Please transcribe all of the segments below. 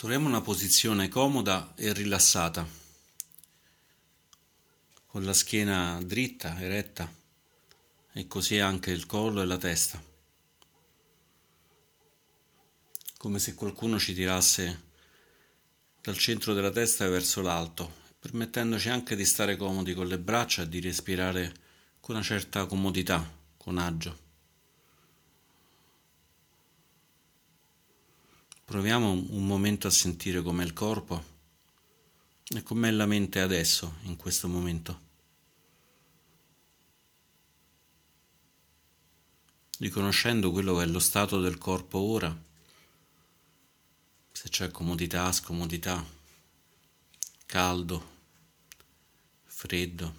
Troviamo una posizione comoda e rilassata, con la schiena dritta, eretta, e così anche il collo e la testa, come se qualcuno ci tirasse dal centro della testa verso l'alto, permettendoci anche di stare comodi con le braccia e di respirare con una certa comodità, con agio. Proviamo un momento a sentire com'è il corpo e com'è la mente adesso, in questo momento. Riconoscendo quello che è lo stato del corpo ora, se c'è comodità, scomodità, caldo, freddo,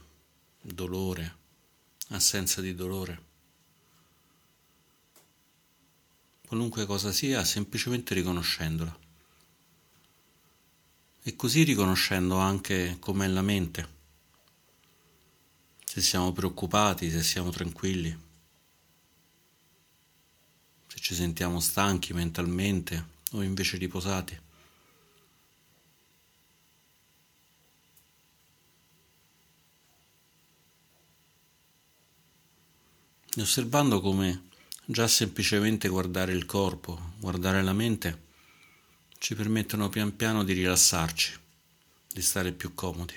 dolore, assenza di dolore. Qualunque cosa sia, semplicemente riconoscendola. E così riconoscendo anche com'è la mente, se siamo preoccupati, se siamo tranquilli, se ci sentiamo stanchi mentalmente o invece riposati. E osservando come Già semplicemente guardare il corpo, guardare la mente, ci permettono pian piano di rilassarci, di stare più comodi.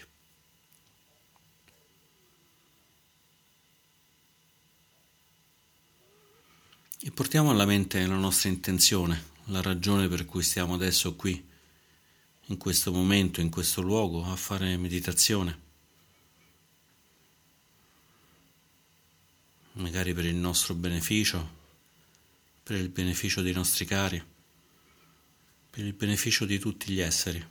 E portiamo alla mente la nostra intenzione, la ragione per cui stiamo adesso qui, in questo momento, in questo luogo, a fare meditazione. Magari per il nostro beneficio, per il beneficio dei nostri cari, per il beneficio di tutti gli esseri.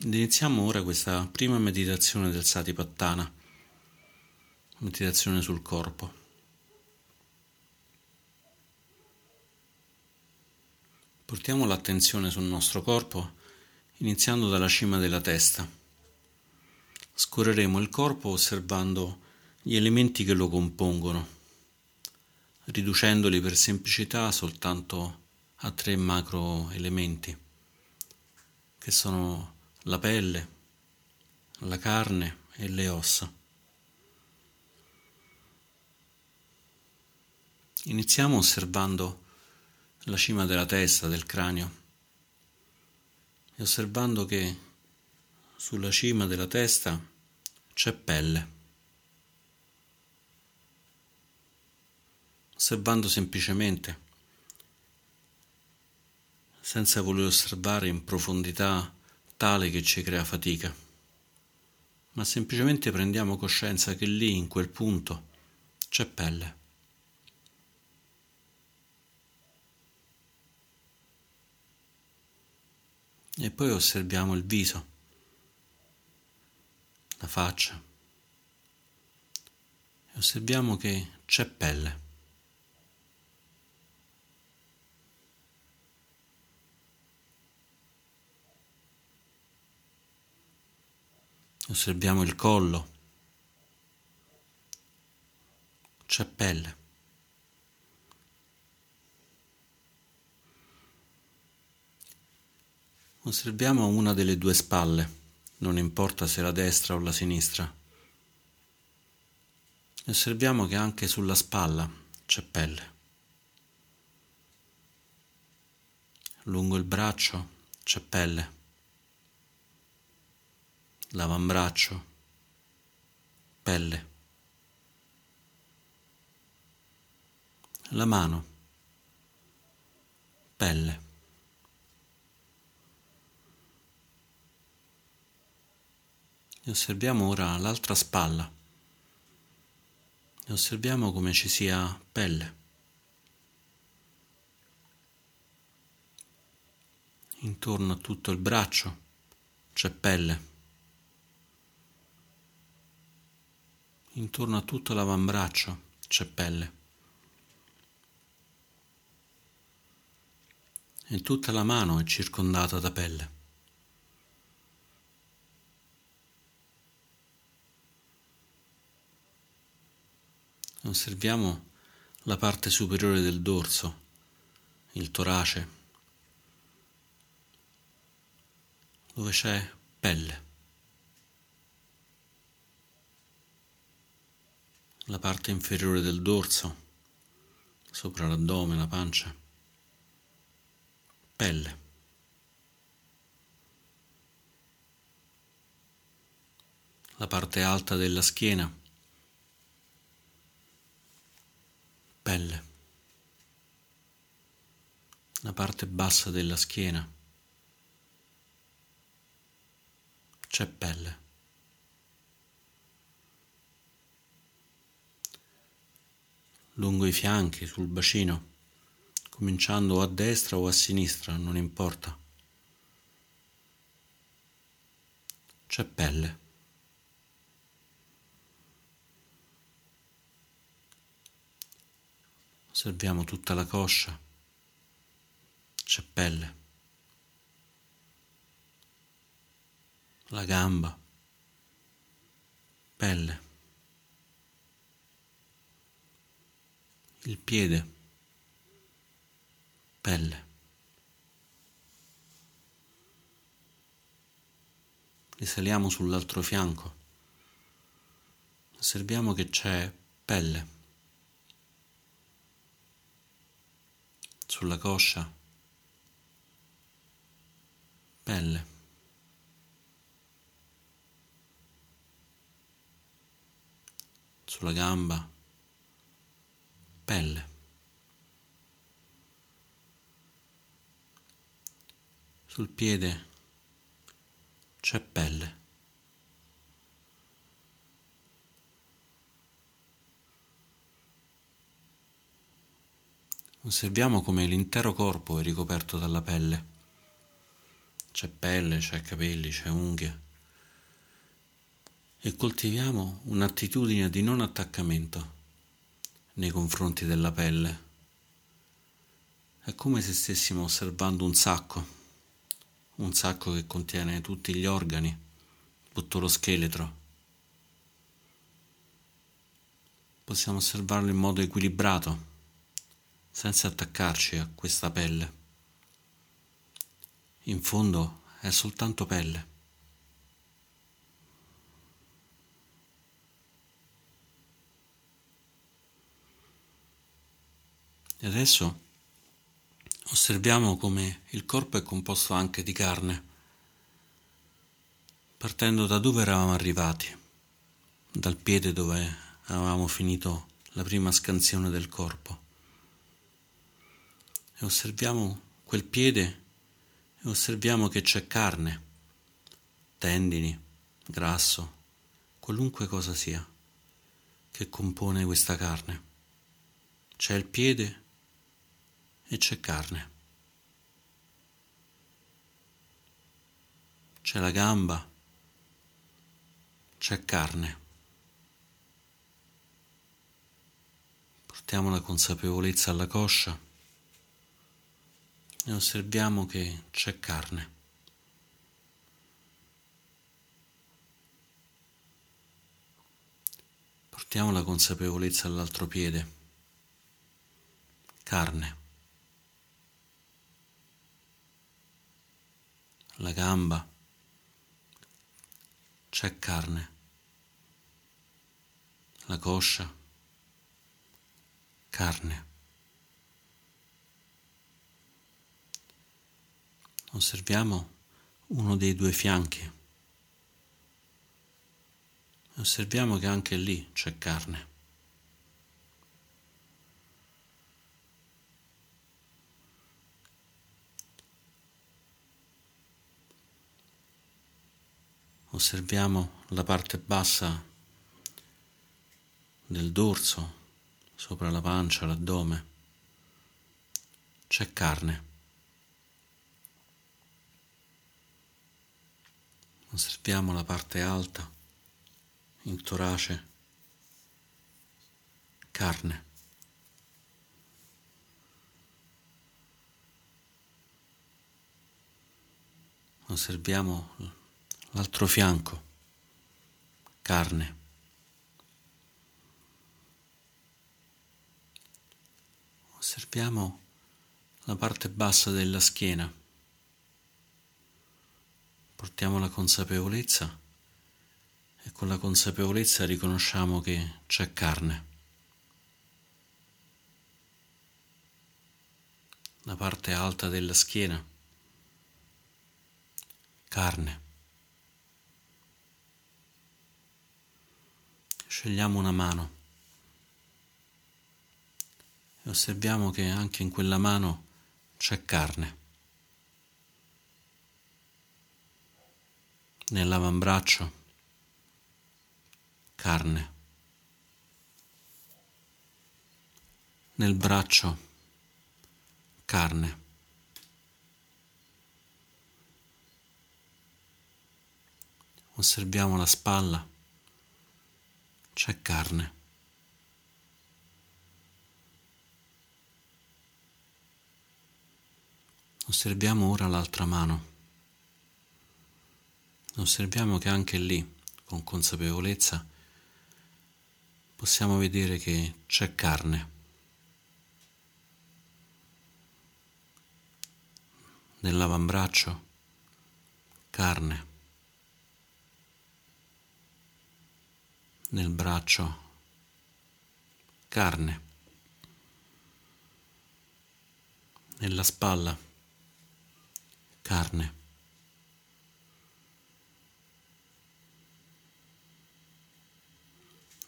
Iniziamo ora questa prima meditazione del Satipattana, meditazione sul corpo. Portiamo l'attenzione sul nostro corpo iniziando dalla cima della testa. Scorreremo il corpo osservando gli elementi che lo compongono, riducendoli per semplicità soltanto a tre macro elementi, che sono la pelle, la carne e le ossa. Iniziamo osservando la cima della testa, del cranio, e osservando che sulla cima della testa c'è pelle. Osservando semplicemente, senza voler osservare in profondità tale che ci crea fatica, ma semplicemente prendiamo coscienza che lì, in quel punto, c'è pelle. E poi osserviamo il viso la faccia e osserviamo che c'è pelle. Osserviamo il collo, c'è pelle. Osserviamo una delle due spalle non importa se la destra o la sinistra. Osserviamo che anche sulla spalla c'è pelle. Lungo il braccio c'è pelle. L'avambraccio, pelle. La mano, pelle. E osserviamo ora l'altra spalla. E osserviamo come ci sia pelle. Intorno a tutto il braccio c'è pelle. Intorno a tutto l'avambraccio c'è pelle. E tutta la mano è circondata da pelle. Osserviamo la parte superiore del dorso, il torace, dove c'è pelle. La parte inferiore del dorso, sopra l'addome, la pancia, pelle. La parte alta della schiena, pelle. La parte bassa della schiena, c'è pelle. Lungo i fianchi, sul bacino, cominciando a destra o a sinistra, non importa. C'è pelle. Osserviamo tutta la coscia. Pelle. La gamba. Pelle. Il piede. Pelle. Risaliamo sull'altro fianco. Osserviamo che c'è pelle. sulla coscia, pelle. Sulla gamba, pelle. Sul piede c'è pelle. Osserviamo come l'intero corpo è ricoperto dalla pelle. C'è pelle, c'è capelli, c'è unghie. E coltiviamo un'attitudine di non attaccamento nei confronti della pelle. È come se stessimo osservando un sacco, un sacco che contiene tutti gli organi, tutto lo scheletro. Possiamo osservarlo in modo equilibrato senza attaccarci a questa pelle. In fondo è soltanto pelle. E adesso osserviamo come il corpo è composto anche di carne, partendo da dove eravamo arrivati, dal piede dove avevamo finito la prima scansione del corpo e osserviamo quel piede e osserviamo che c'è carne, tendini, grasso, qualunque cosa sia che compone questa carne. C'è il piede e c'è carne. C'è la gamba, c'è carne. Portiamo la consapevolezza alla coscia e osserviamo che c'è carne. Portiamo la consapevolezza all'altro piede. Carne. La gamba. C'è carne. La coscia. Carne. Osserviamo uno dei due fianchi. Osserviamo che anche lì c'è carne. Osserviamo la parte bassa del dorso, sopra la pancia, l'addome. C'è carne. Osserviamo la parte alta, il torace, carne. Osserviamo l'altro fianco, carne. osserviamo la parte bassa della schiena. Portiamo la consapevolezza e con la consapevolezza riconosciamo che c'è carne. La parte alta della schiena. Carne. Scegliamo una mano e osserviamo che anche in quella mano c'è carne. Nell'avambraccio carne. Nel braccio carne. Osserviamo la spalla, c'è carne. Osserviamo ora l'altra mano. Osserviamo che anche lì, con consapevolezza, possiamo vedere che c'è carne. Nell'avambraccio, carne. Nel braccio, carne. Nella spalla, carne.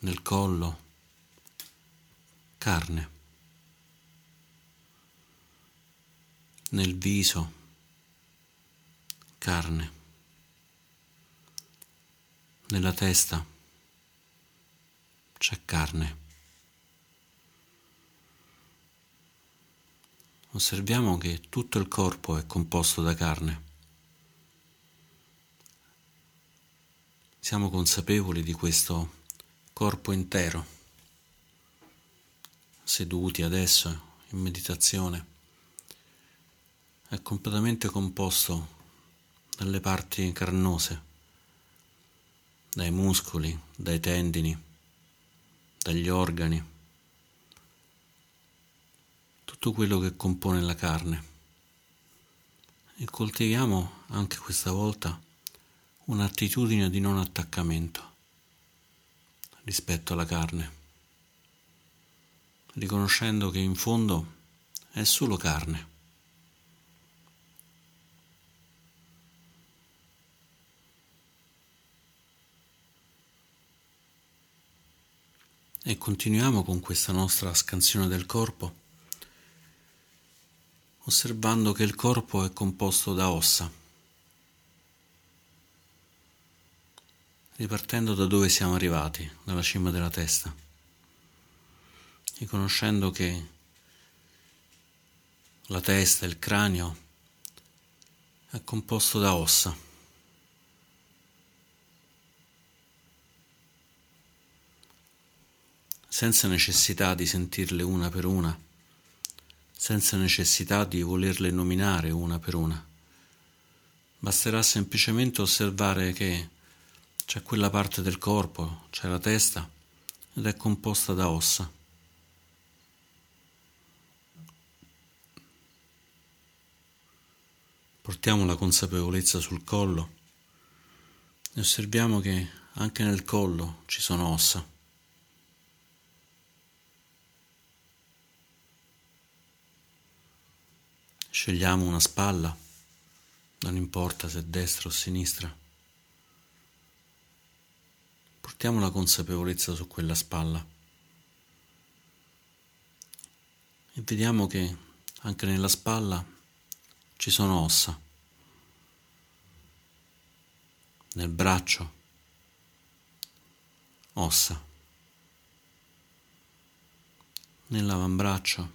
Nel collo, carne, nel viso, carne, nella testa. C'è carne. Osserviamo che tutto il corpo è composto da carne. Siamo consapevoli di questo corpo intero, seduti adesso in meditazione, è completamente composto dalle parti carnose, dai muscoli, dai tendini, dagli organi, tutto quello che compone la carne. E coltiviamo anche questa volta un'attitudine di non attaccamento rispetto alla carne, riconoscendo che in fondo è solo carne. E continuiamo con questa nostra scansione del corpo, osservando che il corpo è composto da ossa. Ripartendo da dove siamo arrivati, dalla cima della testa, riconoscendo che la testa, il cranio è composto da ossa. senza necessità di sentirle una per una, senza necessità di volerle nominare una per una. Basterà semplicemente osservare che c'è quella parte del corpo, c'è la testa ed è composta da ossa. Portiamo la consapevolezza sul collo e osserviamo che anche nel collo ci sono ossa. Scegliamo una spalla, non importa se destra o sinistra. Portiamo la consapevolezza su quella spalla e vediamo che anche nella spalla ci sono ossa. Nel braccio ossa. Nell'avambraccio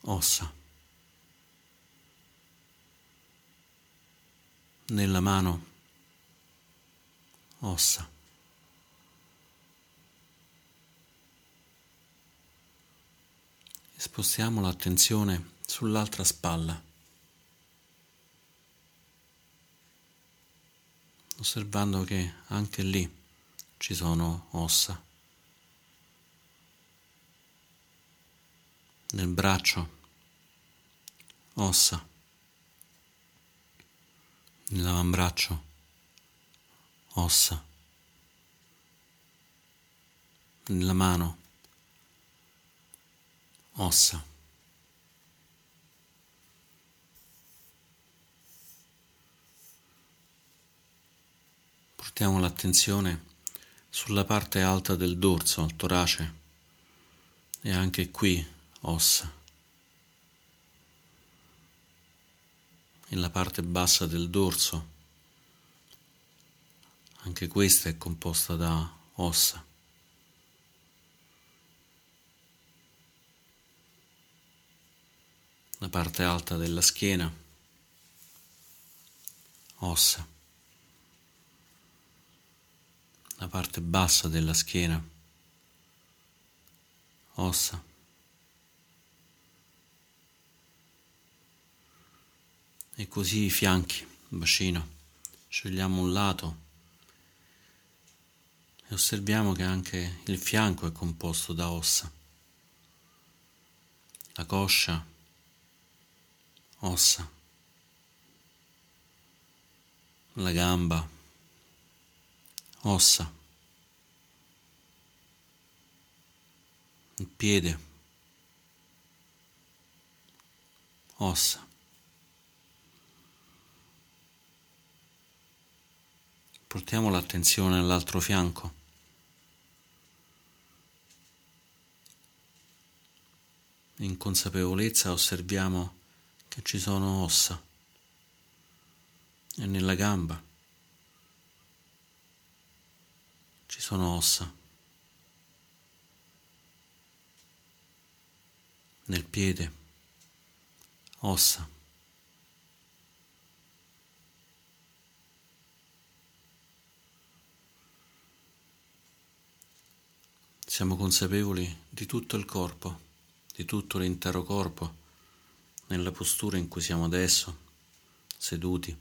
ossa. Nella mano ossa. spostiamo l'attenzione sull'altra spalla, osservando che anche lì ci sono ossa. nel braccio, ossa, nell'avambraccio, ossa, nella mano, ossa. Portiamo l'attenzione sulla parte alta del dorso, al torace, e anche qui ossa. Nella parte bassa del dorso, anche questa è composta da ossa. La parte alta della schiena, ossa. la parte bassa della schiena, ossa. E così i fianchi, bacino. Scegliamo un lato e osserviamo che anche il fianco è composto da ossa. La coscia, ossa. La gamba, ossa, il piede, ossa. Portiamo l'attenzione all'altro fianco. In consapevolezza osserviamo che ci sono ossa e nella gamba ci sono ossa. Nel piede, ossa. Siamo consapevoli di tutto il corpo, di tutto l'intero corpo, nella postura in cui siamo adesso, seduti.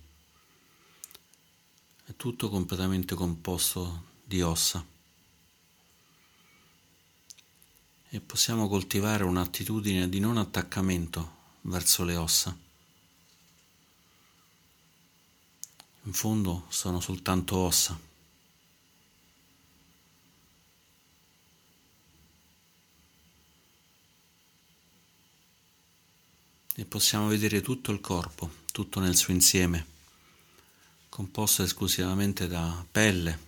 È tutto completamente composto di ossa e possiamo coltivare un'attitudine di non attaccamento verso le ossa. In fondo sono soltanto ossa. E possiamo vedere tutto il corpo, tutto nel suo insieme, composto esclusivamente da pelle,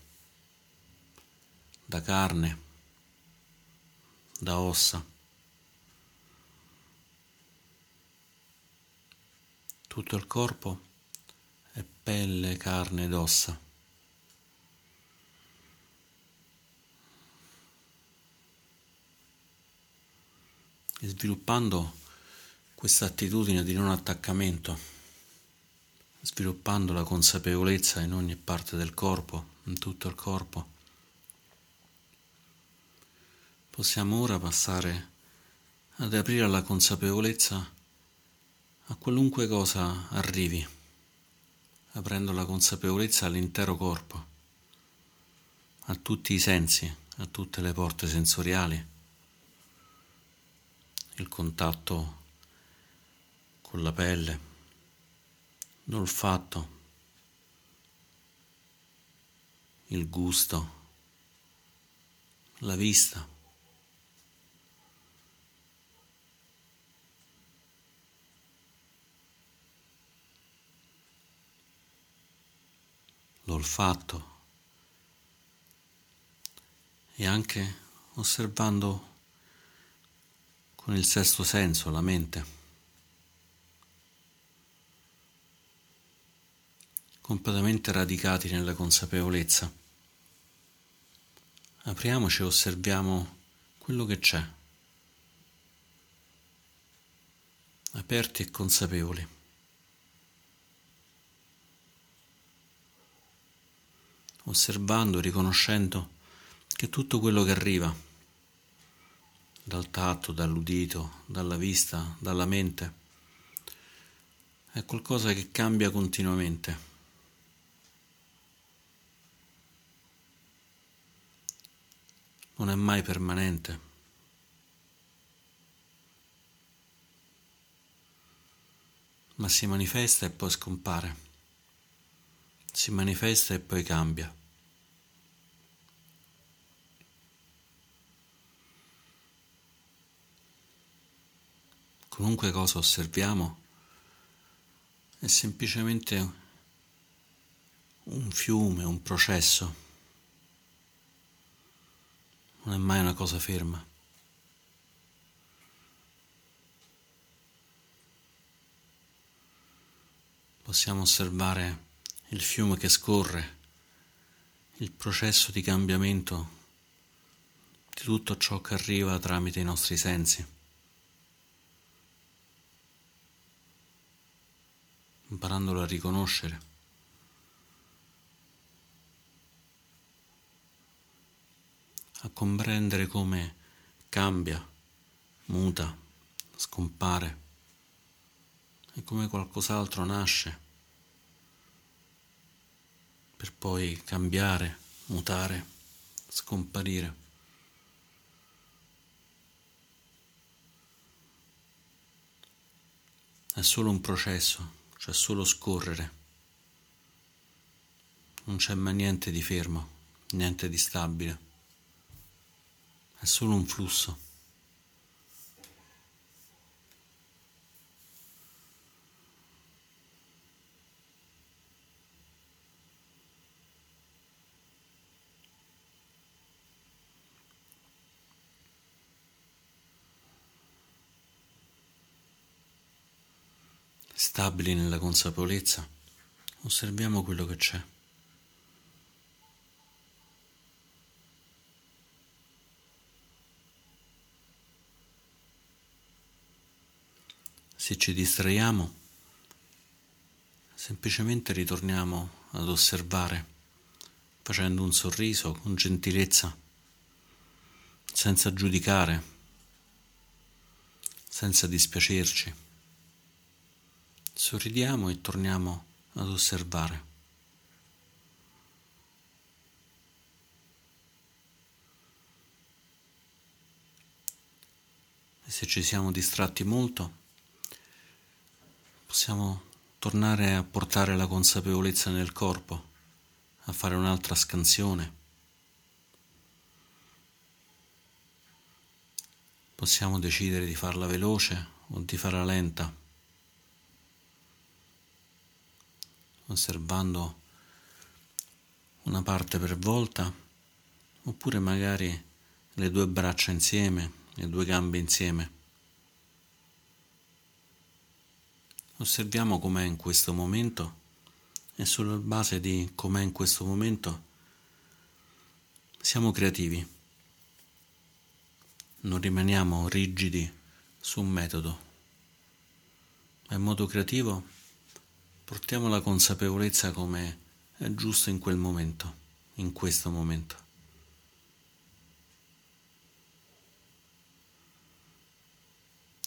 da carne, da ossa. Tutto il corpo è pelle, carne ed ossa. E sviluppando questa attitudine di non attaccamento, sviluppando la consapevolezza in ogni parte del corpo, in tutto il corpo, possiamo ora passare ad aprire la consapevolezza a qualunque cosa arrivi, aprendo la consapevolezza all'intero corpo, a tutti i sensi, a tutte le porte sensoriali, il contatto con la pelle, l'olfatto, il gusto, la vista. l'olfatto e anche osservando con il sesto senso la mente. Completamente radicati nella consapevolezza. Apriamoci e osserviamo quello che c'è, aperti e consapevoli. osservando, riconoscendo che tutto quello che arriva dal tatto, dall'udito, dalla vista, dalla mente, è qualcosa che cambia continuamente. Non è mai permanente. ma si manifesta e poi scompare, si manifesta e poi cambia. Qualunque cosa osserviamo è semplicemente un fiume, un processo, non è mai una cosa ferma. possiamo osservare il fiume che scorre, il processo di cambiamento di tutto ciò che arriva tramite i nostri sensi. imparandolo a riconoscere. A comprendere come cambia, muta, scompare è come qualcos'altro nasce per poi cambiare, mutare, scomparire. È solo un processo, c'è solo scorrere. Non c'è mai niente di fermo, niente di stabile. È solo un flusso. stabili nella consapevolezza, osserviamo quello che c'è. Se ci distraiamo, semplicemente ritorniamo ad osservare, facendo un sorriso con gentilezza, senza giudicare, senza dispiacerci. Sorridiamo e torniamo ad osservare. Se ci siamo distratti molto, possiamo tornare a portare la consapevolezza nel corpo, a fare un'altra scansione. Possiamo decidere di farla veloce o di farla lenta. osservando una parte per volta, oppure magari le due braccia insieme, le due gambe insieme. Osserviamo com'è in questo momento e sulla base di com'è in questo momento siamo creativi. Non rimaniamo rigidi su un metodo. Ma in modo creativo Portiamo la consapevolezza come è giusto in quel momento, in questo momento.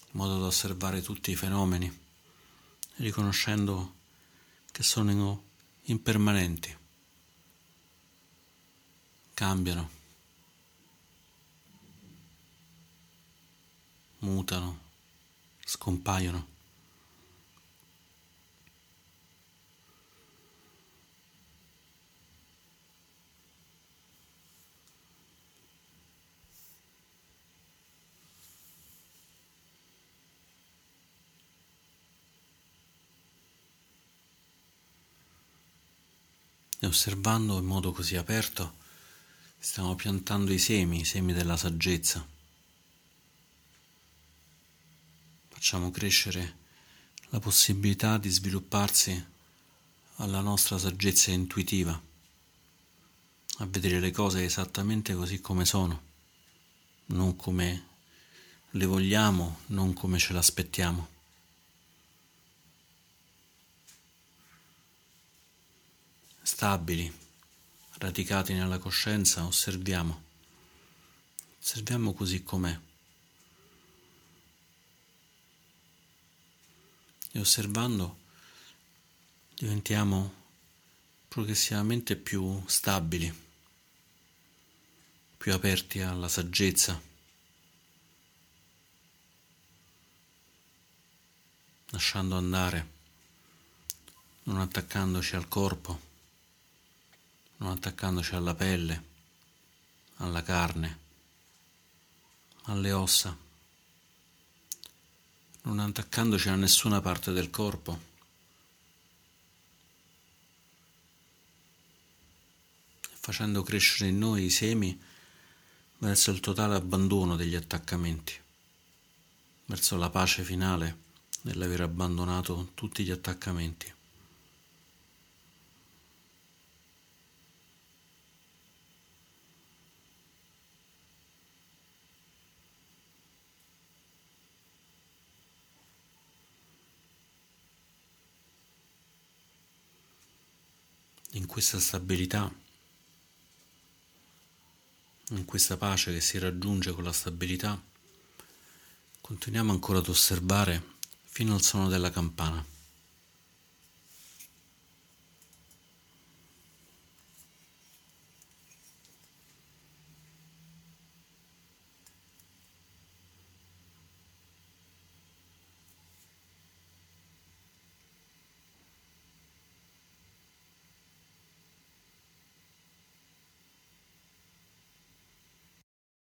In modo da osservare tutti i fenomeni, riconoscendo che sono impermanenti, cambiano, mutano, scompaiono. E osservando in modo così aperto stiamo piantando i semi, i semi della saggezza. Facciamo crescere la possibilità di svilupparsi alla nostra saggezza intuitiva, a vedere le cose esattamente così come sono, non come le vogliamo, non come ce l'aspettiamo. Stabili, radicati nella coscienza, osserviamo. Osserviamo così com'è. E osservando diventiamo progressivamente più stabili, più aperti alla saggezza, lasciando andare non attaccandoci al corpo, non attaccandoci alla pelle, alla carne, alle ossa, non attaccandoci a nessuna parte del corpo. facendo crescere in noi i semi verso il totale abbandono degli attaccamenti, verso la pace finale nell'aver abbandonato tutti gli attaccamenti. In questa stabilità in questa pace che si raggiunge con la stabilità, continuiamo ancora ad osservare fino al suono della campana.